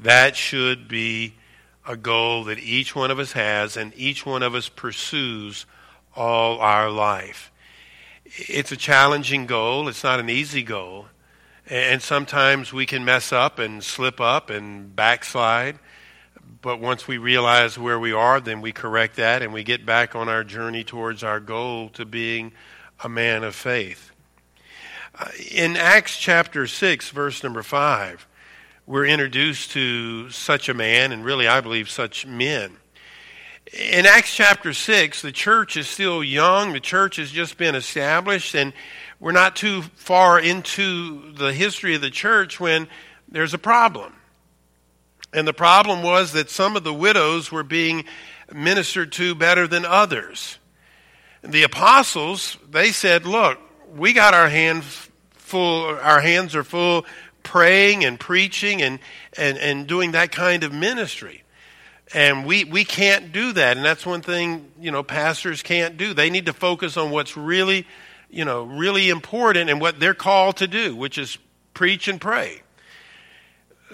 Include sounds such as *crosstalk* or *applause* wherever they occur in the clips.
That should be a goal that each one of us has and each one of us pursues all our life. It's a challenging goal, it's not an easy goal. And sometimes we can mess up and slip up and backslide. But once we realize where we are, then we correct that and we get back on our journey towards our goal to being a man of faith. Uh, in Acts chapter 6, verse number 5, we're introduced to such a man, and really, I believe, such men. In Acts chapter 6, the church is still young, the church has just been established, and we're not too far into the history of the church when there's a problem. And the problem was that some of the widows were being ministered to better than others. The apostles, they said, look, we got our hands full, our hands are full praying and preaching and, and, and doing that kind of ministry. And we, we can't do that. And that's one thing, you know, pastors can't do. They need to focus on what's really, you know, really important and what they're called to do, which is preach and pray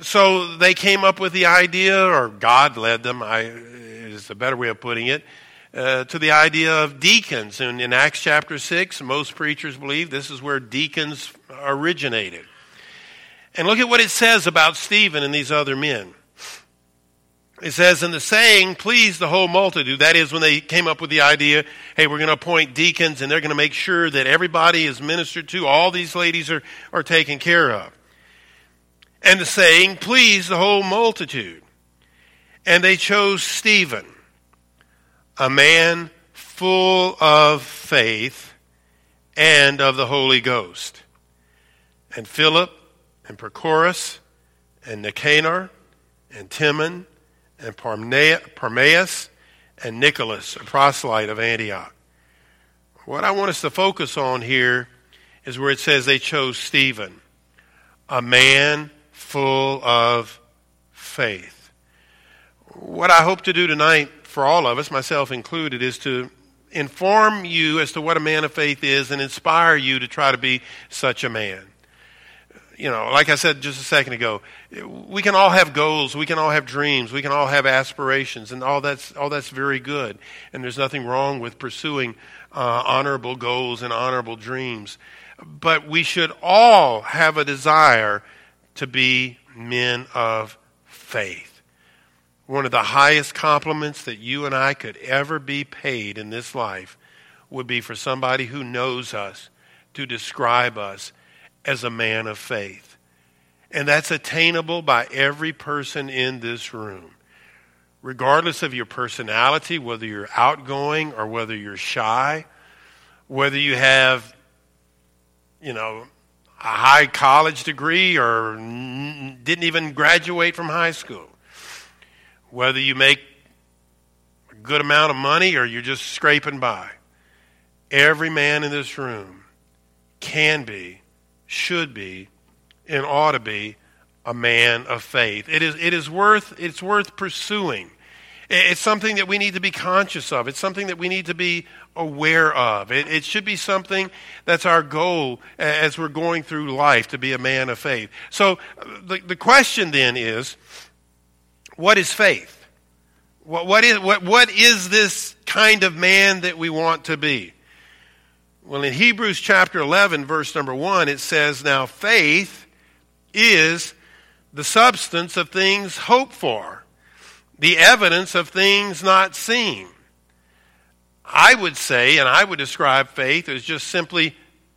so they came up with the idea, or God led them, I, is a better way of putting it, uh, to the idea of deacons. And in Acts chapter 6, most preachers believe this is where deacons originated. And look at what it says about Stephen and these other men. It says, in the saying pleased the whole multitude. That is, when they came up with the idea, hey, we're going to appoint deacons and they're going to make sure that everybody is ministered to, all these ladies are, are taken care of. And the saying pleased the whole multitude. And they chose Stephen, a man full of faith and of the Holy Ghost, and Philip, and Prochorus, and Nicanor, and Timon, and Parmenas, and Nicholas, a proselyte of Antioch. What I want us to focus on here is where it says they chose Stephen, a man full of faith. What I hope to do tonight for all of us, myself included, is to inform you as to what a man of faith is and inspire you to try to be such a man. You know, like I said just a second ago, we can all have goals, we can all have dreams, we can all have aspirations, and all that's all that's very good. And there's nothing wrong with pursuing uh, honorable goals and honorable dreams. But we should all have a desire to be men of faith. One of the highest compliments that you and I could ever be paid in this life would be for somebody who knows us to describe us as a man of faith. And that's attainable by every person in this room. Regardless of your personality, whether you're outgoing or whether you're shy, whether you have, you know, a high college degree or didn't even graduate from high school. Whether you make a good amount of money or you're just scraping by. Every man in this room can be, should be, and ought to be a man of faith. It is, it is worth, it's worth pursuing. It's something that we need to be conscious of. It's something that we need to be aware of. It, it, should be something that's our goal as we're going through life to be a man of faith. So uh, the, the question then is what is faith? What, what, is, what, what is this kind of man that we want to be? Well, in Hebrews chapter 11, verse number 1, it says, Now faith is the substance of things hoped for the evidence of things not seen. I would say, and I would describe faith as just simply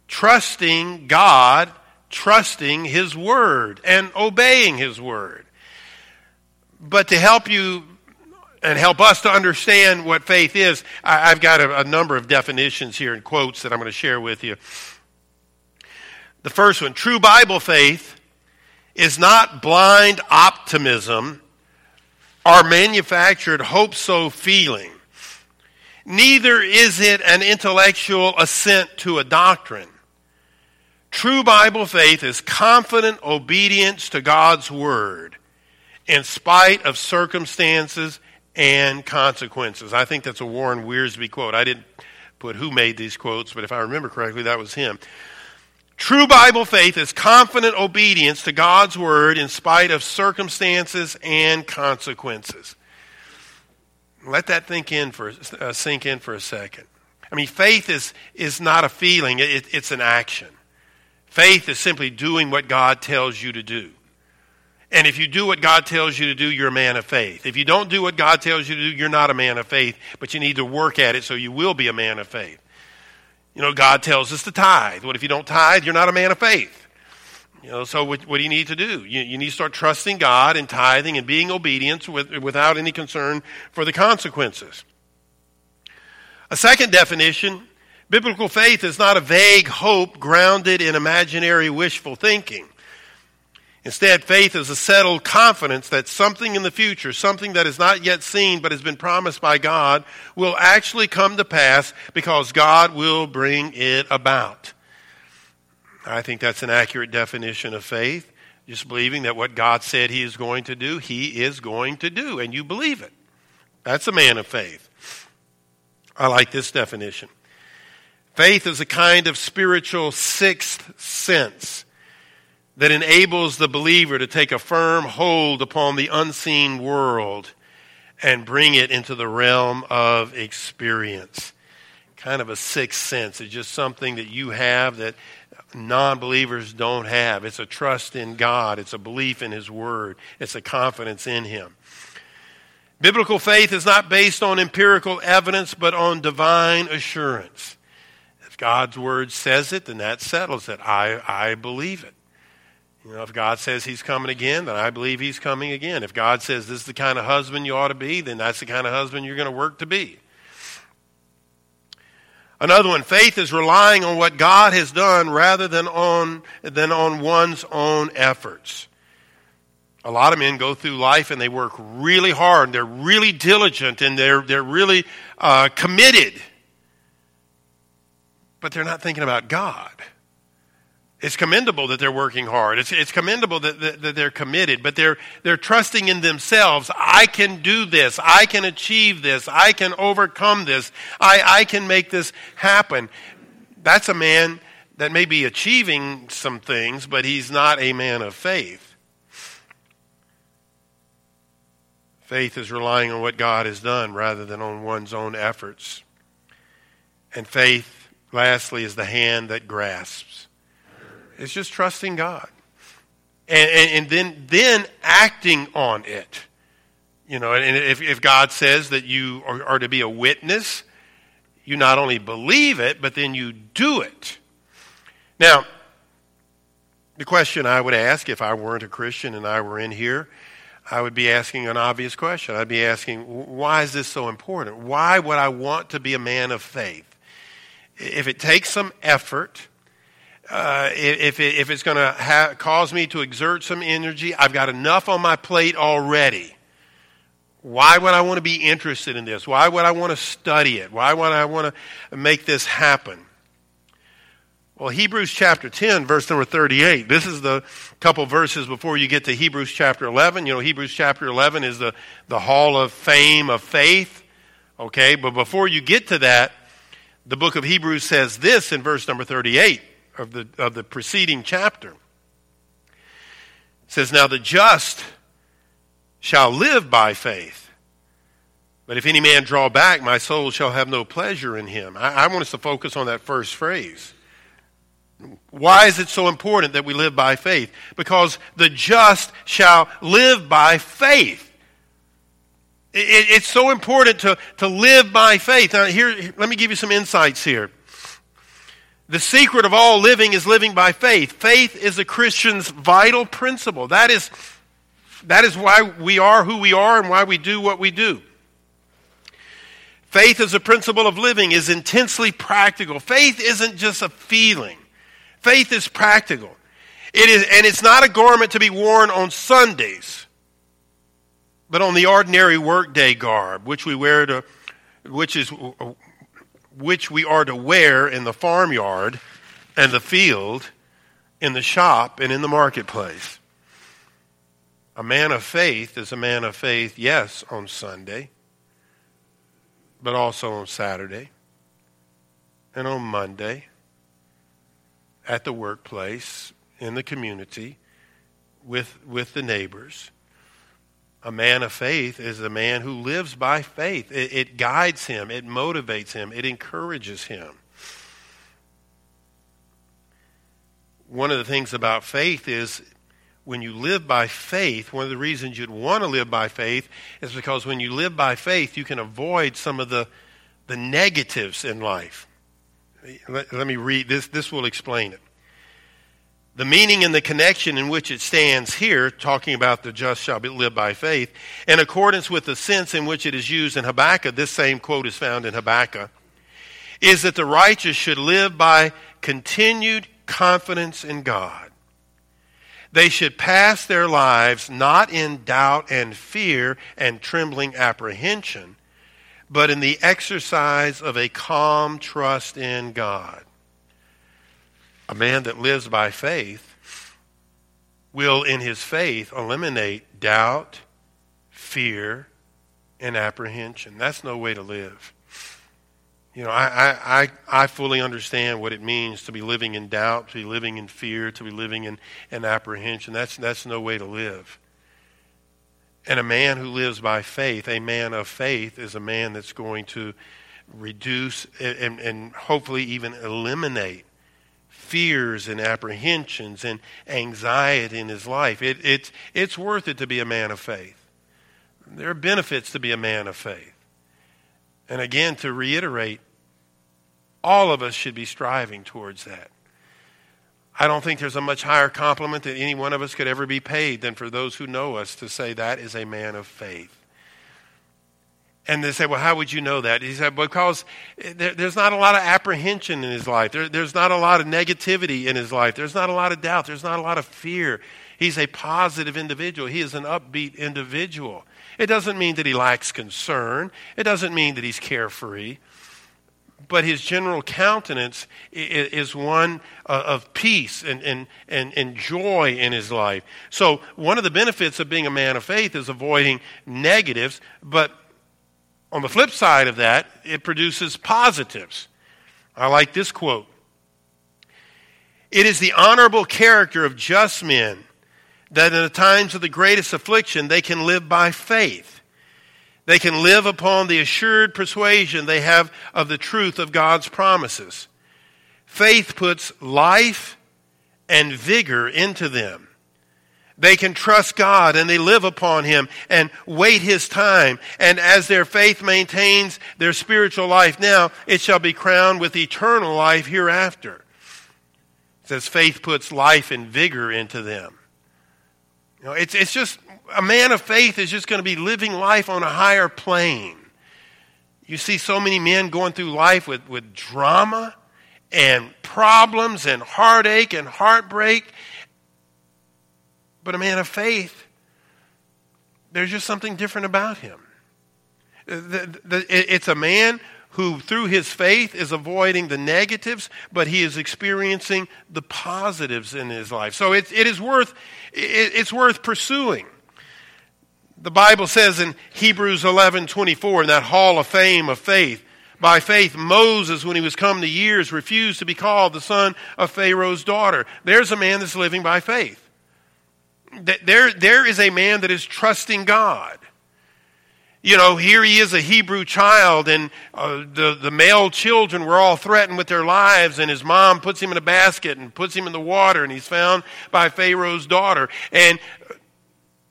trusting God, trusting His Word, and obeying His Word. But to help you and help us to understand what faith is, I've got a, a number of definitions here and quotes that I'm going to share with you. The first one true Bible faith is not blind optimism or manufactured hope so feeling. Neither is it an intellectual assent to a doctrine. True Bible faith is confident obedience to God's Word in spite of circumstances and consequences. I think that's a Warren Wiersbe quote. I didn't put who made these quotes, but if I remember correctly, that was him. True Bible faith is confident obedience to God's word in spite of circumstances and consequences. Let that think in for, uh, sink in for a second. I mean, faith is, is not a feeling, it, it's an action. Faith is simply doing what God tells you to do. And if you do what God tells you to do, you're a man of faith. If you don't do what God tells you to do, you're not a man of faith, but you need to work at it so you will be a man of faith. You know, God tells us to tithe. What if you don't tithe? You're not a man of faith. You know, so what, what do you need to do? You, you, need to start trusting God and tithing and being obedient with, without any concern for the consequences. A second definition biblical faith is not a vague hope grounded in imaginary wishful thinking. Instead, faith is a settled confidence that something in the future, something that is not yet seen but has been promised by God, will actually come to pass because God will bring it about. I think that's an accurate definition of faith. Just believing that what God said He is going to do, He is going to do, and you believe it. That's a man of faith. I like this definition. Faith is a kind of spiritual sixth sense that enables the believer to take a firm hold upon the unseen world and bring it into the realm of experience. Kind of a sixth sense. It's just something that you have that non believers don't have. It's a trust in God, it's a belief in His Word, it's a confidence in Him. Biblical faith is not based on empirical evidence, but on divine assurance. If God's Word says it, then that settles it. I, I believe it. You know, if God says he's coming again, then I believe he's coming again. If God says this is the kind of husband you ought to be, then that's the kind of husband you're going to work to be. Another one, faith is relying on what God has done rather than on, than on one's own efforts. A lot of men go through life and they work really hard, and they're really diligent, and they're, they're really uh, committed. But they're not thinking about God. It's commendable that they're working hard. It's, it's commendable that, that, that, they're committed, but they're, they're trusting in themselves. I can do this. I can achieve this. I can overcome this. I, I can make this happen. That's a man that may be achieving some things, but he's not a man of faith. Faith is relying on what God has done rather than on one's own efforts. And faith, lastly, is the hand that grasps. It's just trusting God. And, and, and, then, then acting on it. You know, and if, if God says that you are, are to be a witness, you not only believe it, but then you do it. Now, the question I would ask if I weren't a Christian and I were in here, I would be asking an obvious question. I'd be asking, why is this so important? Why would I want to be a man of faith? If it takes some effort, uh, if, it, if it's going to ha- cause me to exert some energy, I've got enough on my plate already. Why would I want to be interested in this? Why would I want to study it? Why would I want to make this happen? Well, Hebrews chapter 10, verse number 38. This is the couple verses before you get to Hebrews chapter 11. You know, Hebrews chapter 11 is the, the hall of fame of faith. Okay, but before you get to that, the book of Hebrews says this in verse number 38 of the, of the preceding chapter. It says, Now the just shall live by faith. But if any man draw back, my soul shall have no pleasure in him. I, I want us to focus on that first phrase. Why is it so important that we live by faith? Because the just shall live by faith. It, it's so important to, to live by faith. Now, here, let me give you some insights here. The secret of all living is living by faith. Faith is a Christian's vital principle. That is, that is why we are who we are and why we do what we do. Faith as a principle of living is intensely practical. Faith isn't just a feeling. Faith is practical. It is, and it's not a garment to be worn on Sundays, but on the ordinary workday garb, which we wear to, which is which we are to wear in the farmyard and the field, in the shop, and in the marketplace. A man of faith is a man of faith, yes, on Sunday, but also on Saturday, and on Monday, at the workplace, in the community, with, with the neighbors. A man of faith is a man who lives by faith. It, it guides him, it motivates him, it encourages him. One of the things about faith is when you live by faith, one of the reasons you'd want to live by faith is because when you live by faith, you can avoid some of the, the negatives in life. Let, let me read this, this will explain it. The meaning and the connection in which it stands here, talking about the just shall be, live by faith, in accordance with the sense in which it is used in Habakkuk, this same quote is found in Habakkuk, is that the righteous should live by continued confidence in God they should pass their lives not in doubt and fear and trembling apprehension, but in the exercise of a calm trust in God. A man that lives by faith will, in his faith, eliminate doubt, fear, and apprehension. That's no way to live. You know, I, I, I fully understand what it means to be living in doubt, to be living in fear, to be living in, in apprehension. That's, that's no way to live. And a man who lives by faith, a man of faith, is a man that's going to reduce and, and hopefully even eliminate fears and apprehensions and anxiety in his life. It, it's, it's worth it to be a man of faith. There are benefits to be a man of faith. And again, to reiterate, all of us should be striving towards that. I don't think there's a much higher compliment that any one of us could ever be paid than for those who know us to say that is a man of faith. And they say, well, how would you know that? He said, because there, there's not a lot of apprehension in his life. There, there's not a lot of negativity in his life. There's not a lot of doubt. There's not a lot of fear. He's a positive individual. He is an upbeat individual. It doesn't mean that he lacks concern. It doesn't mean that he's carefree but his general countenance is one uh, of peace and, and, and, and joy in his life. So, one of the benefits of being a man of faith is avoiding negatives, but on the flip side of that, it produces positives. I like this quote It is the honorable character of just men that in the times of the greatest affliction they can live by faith they can live upon the assured persuasion they have of the truth of God's promises. Faith puts life and vigor into them. They can trust God and they live upon Him and wait His time. And as their faith maintains their spiritual life now, it shall be crowned with eternal life hereafter. It says faith puts life and vigor into them. You know, it's, it's just a man of faith is just going to be living life on a higher plane. You see so many men going through life with, with drama and problems and heartache and heartbreak. But a man of faith, there's just something different about him. The, the, it's a man who, through his faith, is avoiding the negatives, but he is experiencing the positives in his life. So it, it is worth, it, it's worth pursuing. The Bible says in Hebrews 11:24 in that hall of fame of faith, by faith Moses when he was come to years refused to be called the son of Pharaoh's daughter. There's a man that's living by faith. There, there is a man that is trusting God. You know, here he is a Hebrew child, and uh, the, the male children were all threatened with their lives, and his mom puts him in a basket and puts him in the water, and he's found by Pharaoh's daughter. And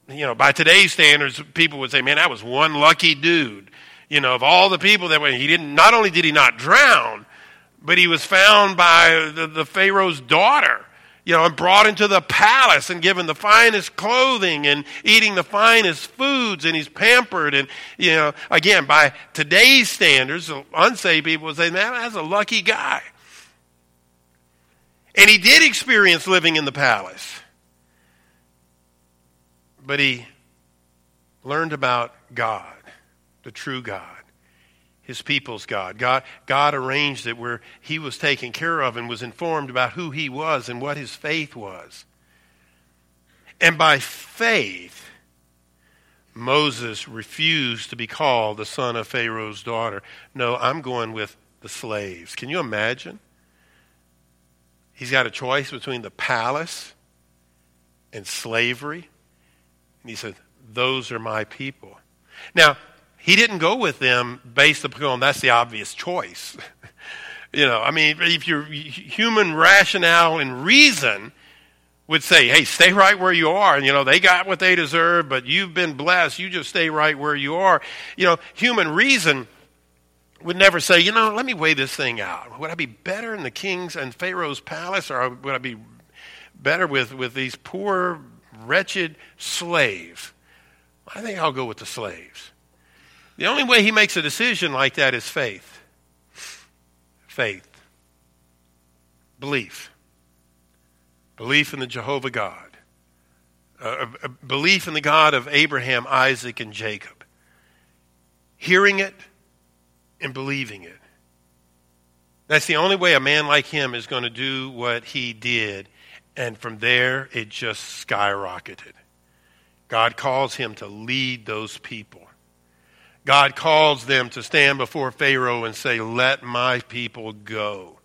you know, by today's standards, people would say, man, that was one lucky dude. You know, of all the people that were, he didn't, not only did he not drown, but he was found by the, the Pharaoh's daughter, you know, and brought into the palace and given the finest clothing and eating the finest foods, and he's pampered. And, you know, again, by today's standards, unsaved people would say, man, that's a lucky guy. And he did experience living in the palace. But he learned about God, the true God, his people's God. God, God arranged it where he was taken care of and was informed about who he was and what his faith was. And by faith, Moses refused to be called the son of Pharaoh's daughter. No, I'm going with the slaves. Can you imagine? He's got a choice between the palace and slavery. And he said, Those are my people. Now, he didn't go with them based upon that's the obvious choice. *laughs* you know, I mean, if your human rationale and reason would say, hey, stay right where you are. And, you know, they got what they deserve, but you've been blessed. You just stay right where you are. You know, human reason would never say, you know, let me weigh this thing out. Would I be better in the king's and Pharaoh's palace, or would I be better with, with these poor, wretched slaves? I think I'll go with the slaves. The only way he makes a decision like that is faith. Faith. Belief. Belief in the Jehovah God. Uh, a belief in the God of Abraham, Isaac, and Jacob. Hearing it and believing it. That's the only way a man like him is going to do what he did. And from there, it just skyrocketed. God calls him to lead those people. God calls them to stand before Pharaoh and say, Let my people go.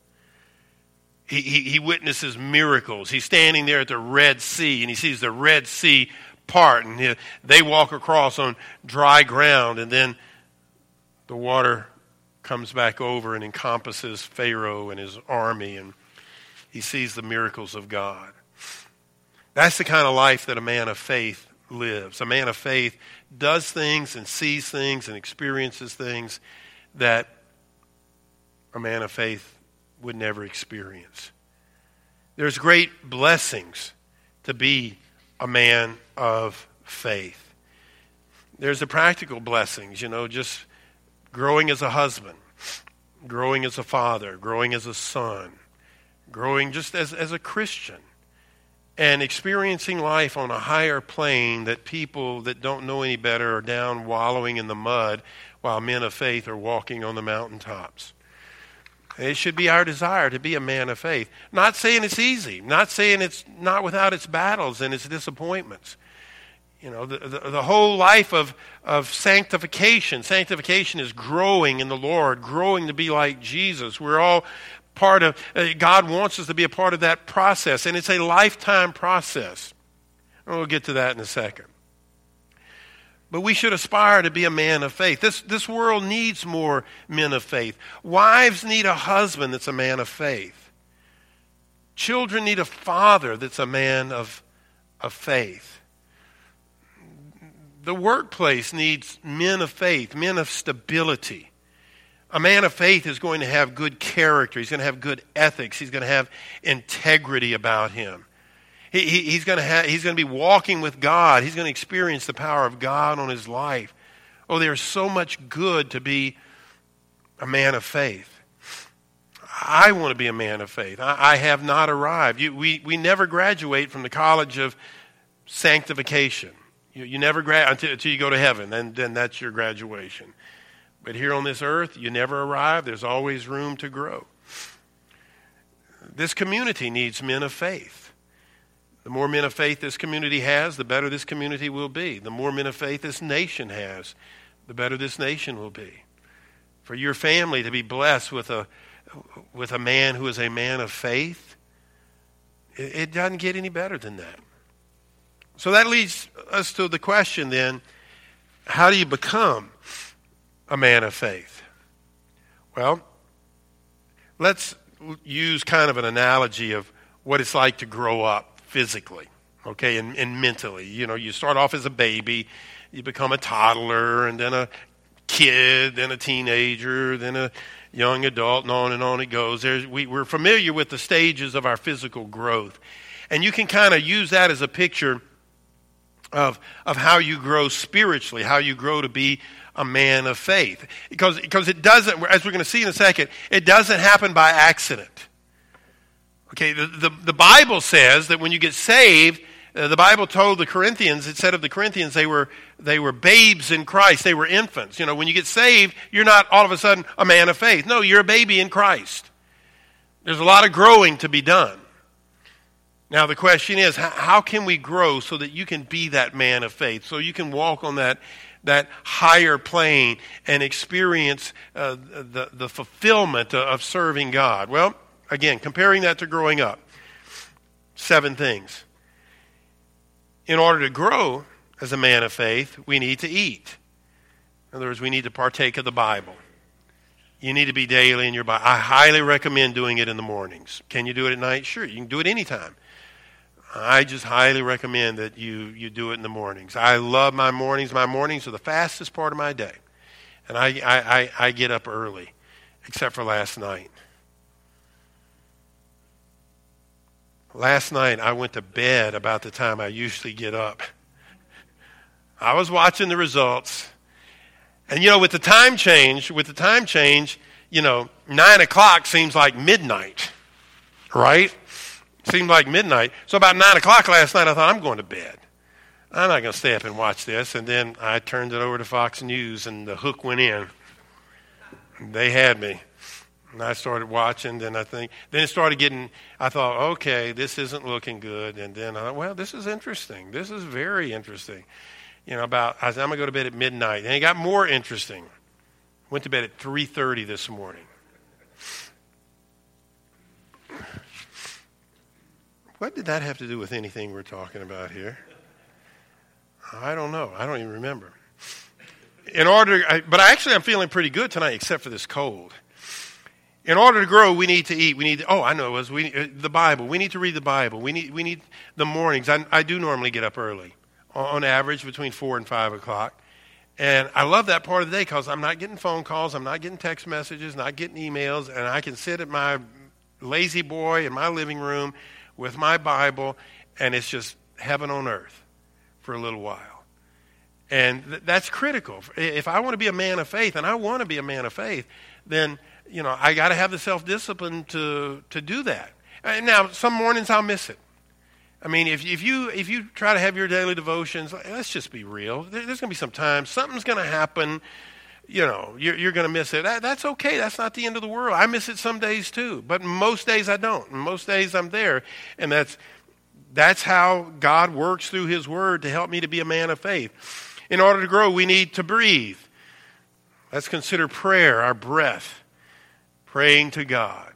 He, he, he, witnesses miracles. He's standing there at the Red Sea and he sees the Red Sea part, and he, they walk across on dry ground, and then the water comes back over and encompasses Pharaoh and his army, and he sees the miracles of God. That's the kind of life that a man of faith lives. A man of faith does things and sees things and experiences things that a man of faith would never experience. There's great blessings to be a man of faith. There's the practical blessings, you know, just growing as a husband, growing as a father, growing as a son, growing just as, as a Christian, and experiencing life on a higher plane that people that don't know any better are down wallowing in the mud while men of faith are walking on the mountaintops. It should be our desire to be a man of faith. Not saying it's easy, not saying it's not without its battles and its disappointments. You know, the, the, the, whole life of, of sanctification. Sanctification is growing in the Lord, growing to be like Jesus. We're all part of, uh, God wants us to be a part of that process, and it's a lifetime process. And we'll get to that in a second. But we should aspire to be a man of faith. This, this world needs more men of faith. Wives need a husband that's a man of faith. Children need a father that's a man of, of faith the workplace needs men of faith, men of stability. A man of faith is going to have good character. He's going to have good ethics. He's going to have integrity about him. He, he, he's, going to have, he's going to be walking with God. He's going to experience the power of God on his life. Oh, there's so much good to be a man of faith. I want to be a man of faith. I, I have not arrived. You, we, we never graduate from the college of sanctification. You, you never grad until, until you go to heaven, then, then that's your graduation. But here on this earth, you never arrive. There's always room to grow. This community needs men of faith. The more men of faith this community has, the better this community will be. The more men of faith this nation has, the better this nation will be. For your family to be blessed with a, with a man who is a man of faith, it, it doesn't get any better than that. So that leads us to the question then how do you become a man of faith? Well, let's use kind of an analogy of what it's like to grow up physically, okay, and, and mentally. You know, you start off as a baby, you become a toddler, and then a kid, then a teenager, then a young adult, and on and on it goes. There's, we, we're familiar with the stages of our physical growth. And you can kind of use that as a picture of, of how you grow spiritually, how you grow to be a man of faith. Because, because it doesn't, as we're going to see in a second, it doesn't happen by accident. Okay, the, the, the Bible says that when you get saved, uh, the Bible told the Corinthians, it said of the Corinthians, they were, they were babes in Christ. They were infants. You know, when you get saved, you're not all of a sudden a man of faith. No, you're a baby in Christ. There's a lot of growing to be done. Now, the question is how can we grow so that you can be that man of faith, so you can walk on that, that higher plane and experience uh, the, the fulfillment of serving God? Well, again, comparing that to growing up. Seven things. In order to grow as a man of faith, we need to eat. In other words, we need to partake of the Bible. You need to be daily in your Bible. I highly recommend doing it in the mornings. Can you do it at night? Sure, you can do it anytime. I just highly recommend that you, you do it in the mornings. I love my mornings. My mornings are the fastest part of my day. And I, I, I, I get up early, except for last night. Last night, I went to bed about the time I usually get up. I was watching the results. And, you know, with the time change, with the time change, you know, 9 o'clock seems like midnight, right? Seemed like midnight. So about 9 o'clock last night, I thought, I'm going to bed. I'm not going to stay up and watch this. And then I turned it over to Fox News, and the hook went in. They had me. And I started watching, then I think, then it started getting, I thought, okay, this isn't looking good. And then I thought, well, this is interesting. This is very interesting. You know, about, I said, I'm going to go to bed at midnight. And it got more interesting. Went to bed at 3.30 this morning. What did that have to do with anything we're talking about here? I don't know. I don't even remember. In order, I, but actually, I'm feeling pretty good tonight, except for this cold. In order to grow, we need to eat. We need. Oh, I know. It was we uh, the Bible. We need to read the Bible. We need. We need the mornings. I, I do normally get up early, on average between four and five o'clock, and I love that part of the day because I'm not getting phone calls, I'm not getting text messages, not getting emails, and I can sit at my lazy boy in my living room with my Bible, and it's just heaven on earth for a little while. And th- that's critical. If I want to be a man of faith, and I want to be a man of faith, then you know I got to have the self discipline to to do that. And now, some mornings I'll miss it. I mean, if, if you if you try to have your daily devotions, let's just be real. There, there's going to be some times something's going to happen. You know, you're, you're going to miss it. That, that's okay. That's not the end of the world. I miss it some days too, but most days I don't. Most days I'm there, and that's that's how God works through His Word to help me to be a man of faith. In order to grow, we need to breathe. Let's consider prayer, our breath, praying to God.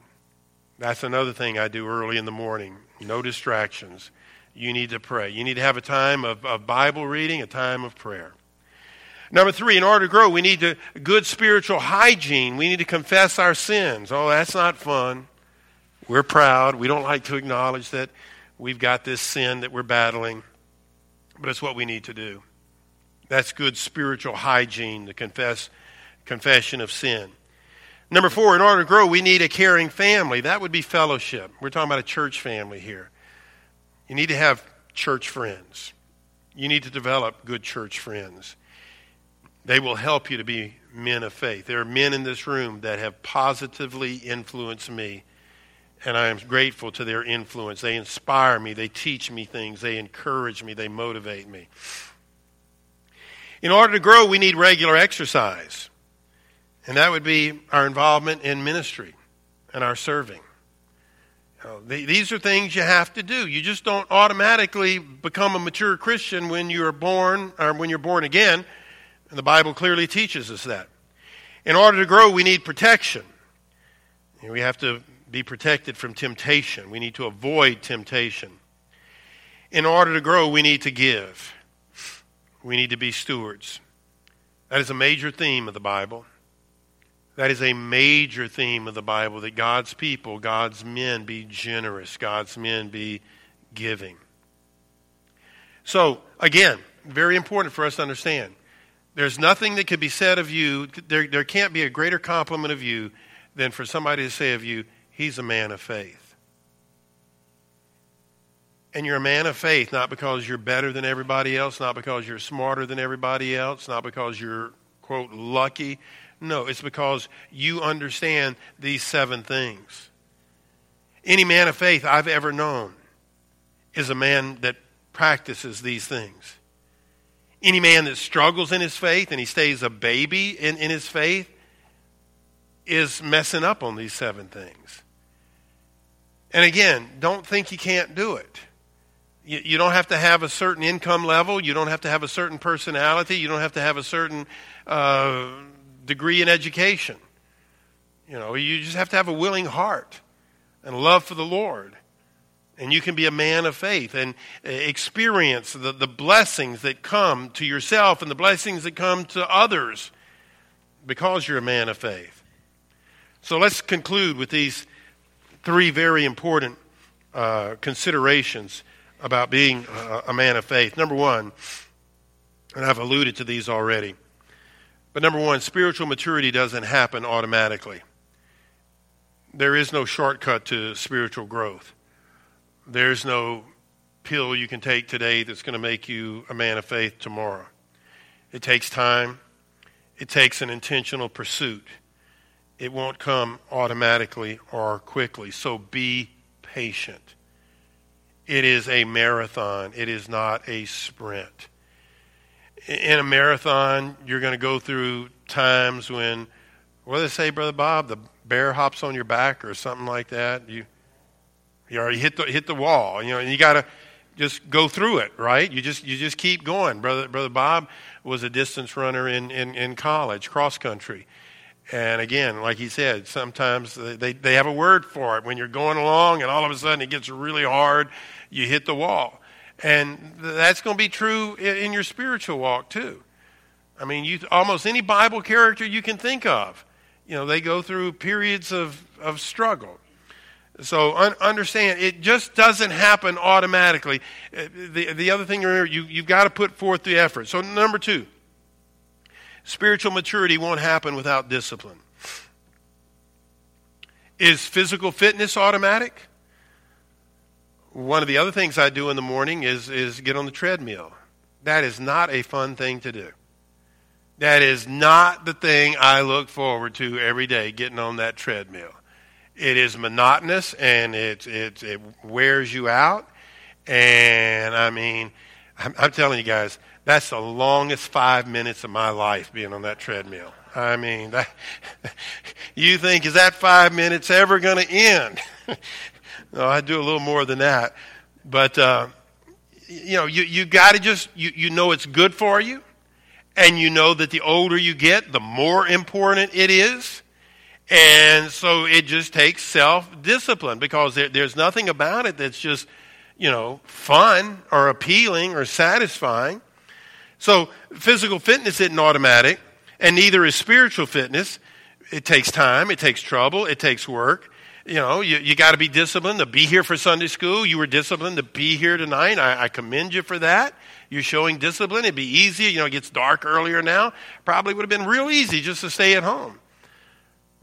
That's another thing I do early in the morning. No distractions. You need to pray. You need to have a time of, of Bible reading, a time of prayer. Number three, in order to grow, we need to, good spiritual hygiene. We need to confess our sins. Oh, that's not fun. We're proud. We don't like to acknowledge that we've got this sin that we're battling, but it's what we need to do. That's good spiritual hygiene, the confess, confession of sin. Number four, in order to grow, we need a caring family. That would be fellowship. We're talking about a church family here. You need to have church friends. You need to develop good church friends. They will help you to be men of faith. There are men in this room that have positively influenced me, and I am grateful to their influence. They inspire me, they teach me things, they encourage me, they motivate me. In order to grow, we need regular exercise. And that would be our involvement in ministry and our serving. Uh, these are things you have to do. You just don't automatically become a mature Christian when you're born or when you're born again. And the Bible clearly teaches us that. In order to grow, we need protection. We have to be protected from temptation. We need to avoid temptation. In order to grow, we need to give. We need to be stewards. That is a major theme of the Bible. That is a major theme of the Bible that God's people, God's men be generous, God's men be giving. So, again, very important for us to understand. There's nothing that could be said of you, there, there can't be a greater compliment of you than for somebody to say of you, he's a man of faith. And you're a man of faith not because you're better than everybody else, not because you're smarter than everybody else, not because you're, quote, lucky no, it's because you understand these seven things. Any man of faith I've ever known is a man that practices these things. Any man that struggles in his faith and he stays a baby in, in his faith is messing up on these seven things. And again, don't think you can't do it. You, you, don't have to have a certain income level. You don't have to have a certain personality. You don't have to have a certain uh, degree in education. You know, you just have to have a willing heart and love for the Lord. And you can be a man of faith and experience the, the blessings that come to yourself and the blessings that come to others because you're a man of faith. So let's conclude with these three very important uh, considerations about being a, a man of faith. Number one, and I've alluded to these already, but number one, spiritual maturity doesn't happen automatically. There is no shortcut to spiritual growth. There's no pill you can take today that's going to make you a man of faith tomorrow. It takes time, it takes an intentional pursuit. It won't come automatically or quickly. So be patient. It is a marathon, it is not a sprint. In a marathon, you're going to go through times when, what do they say, Brother Bob? The bear hops on your back or something like that. You you already hit the hit the wall, you know, and you got to just go through it, right? You just you just keep going. Brother Brother Bob was a distance runner in in, in college, cross country. And again, like he said, sometimes they, they have a word for it. When you're going along and all of a sudden it gets really hard, you hit the wall. And that's going to be true in, in your spiritual walk too. I mean, you, almost any Bible character you can think of, you know, they go through periods of, of struggle. So un- understand, it just doesn't happen automatically. Uh, the, the other thing, remember, you, you've got to put forth the effort. So, number two, spiritual maturity won't happen without discipline. Is physical fitness automatic? One of the other things I do in the morning is, is get on the treadmill. That is not a fun thing to do. That is not the thing I look forward to every day, getting on that treadmill. It is monotonous and it, it, it wears you out. And I mean, I'm, I'm telling you guys, that's the longest five minutes of my life being on that treadmill. I mean, that, *laughs* you think, is that five minutes ever going to end? *laughs* no, I do a little more than that. But, uh, you know, you, you got to just, you, you know it's good for you. And you know that the older you get, the more important it is. And so it just takes self discipline because there, there's nothing about it that's just, you know, fun or appealing or satisfying. So physical fitness isn't automatic, and neither is spiritual fitness. It takes time, it takes trouble, it takes work. You know, you, you got to be disciplined to be here for Sunday school. You were disciplined to be here tonight. I, I commend you for that. You're showing discipline. It'd be easier. You know, it gets dark earlier now. Probably would have been real easy just to stay at home.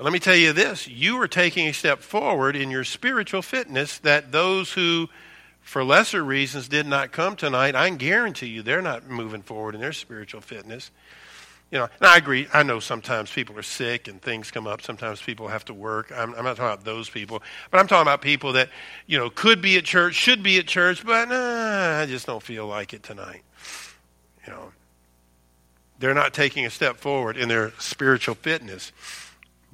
But let me tell you this you are taking a step forward in your spiritual fitness that those who, for lesser reasons, did not come tonight, I guarantee you they're not moving forward in their spiritual fitness. You know, and I agree. I know sometimes people are sick and things come up. Sometimes people have to work. I'm, I'm not talking about those people, but I'm talking about people that, you know, could be at church, should be at church, but nah, I just don't feel like it tonight. You know, they're not taking a step forward in their spiritual fitness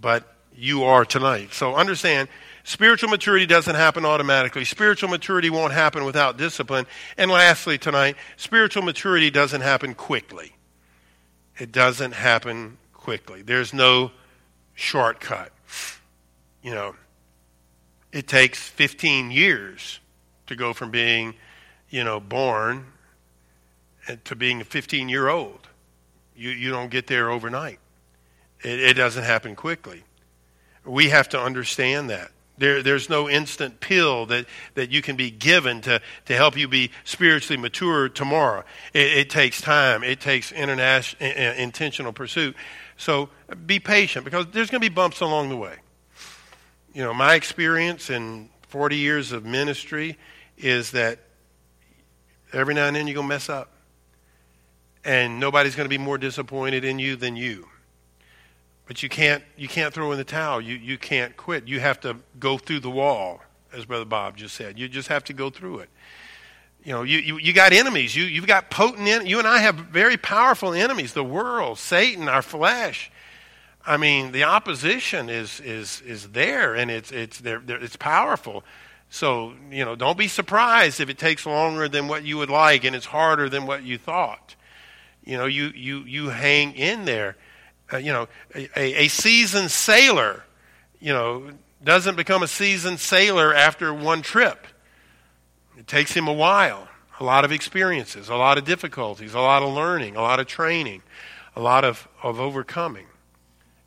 but you are tonight. So understand, spiritual maturity doesn't happen automatically. Spiritual maturity won't happen without discipline. And lastly, tonight, spiritual maturity doesn't happen quickly. It doesn't happen quickly. There's no shortcut. You know, it takes 15 years to go from being, you know, born to being a 15 year old. You, you don't get there overnight. It, it doesn't happen quickly. We have to understand that. There, there's no instant pill that, that you can be given to, to help you be spiritually mature tomorrow. It, it takes time. It takes international, intentional pursuit. So be patient because there's going to be bumps along the way. You know, my experience in 40 years of ministry is that every now and then you're going to mess up. And nobody's going to be more disappointed in you than you. But you can't, you can't throw in the towel. You, you can't quit. You have to go through the wall, as Brother Bob just said. You just have to go through it. You know, you, you, you got enemies. You, you've got potent enemies. You and I have very powerful enemies the world, Satan, our flesh. I mean, the opposition is, is, is there, and it's, it's, they're, they're, it's powerful. So, you know, don't be surprised if it takes longer than what you would like and it's harder than what you thought. You know, you, you, you hang in there uh, you know, a, a seasoned sailor, you know, doesn't become a seasoned sailor after one trip. It takes him a while, a lot of experiences, a lot of difficulties, a lot of learning, a lot of training, a lot of, of overcoming.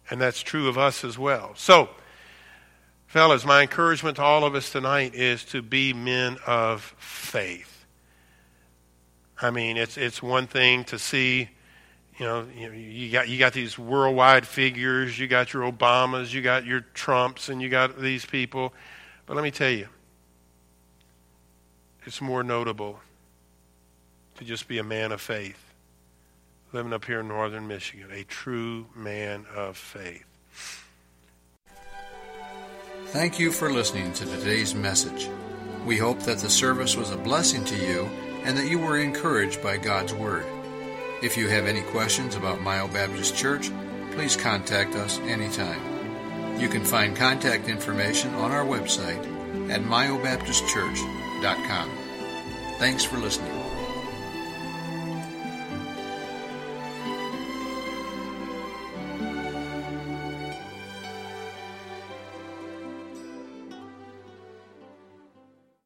And that's true of us as well. So, fellas, my encouragement to all of us tonight is to be men of faith. I mean, it's, it's one thing to see you know, you got you got these worldwide figures, you got your Obamas, you got your Trumps, and you got these people. But let me tell you, it's more notable to just be a man of faith, living up here in northern Michigan, a true man of faith. Thank you for listening to today's message. We hope that the service was a blessing to you and that you were encouraged by God's Word. If you have any questions about Mio Baptist Church, please contact us anytime. You can find contact information on our website at miobaptistchurch.com. Thanks for listening.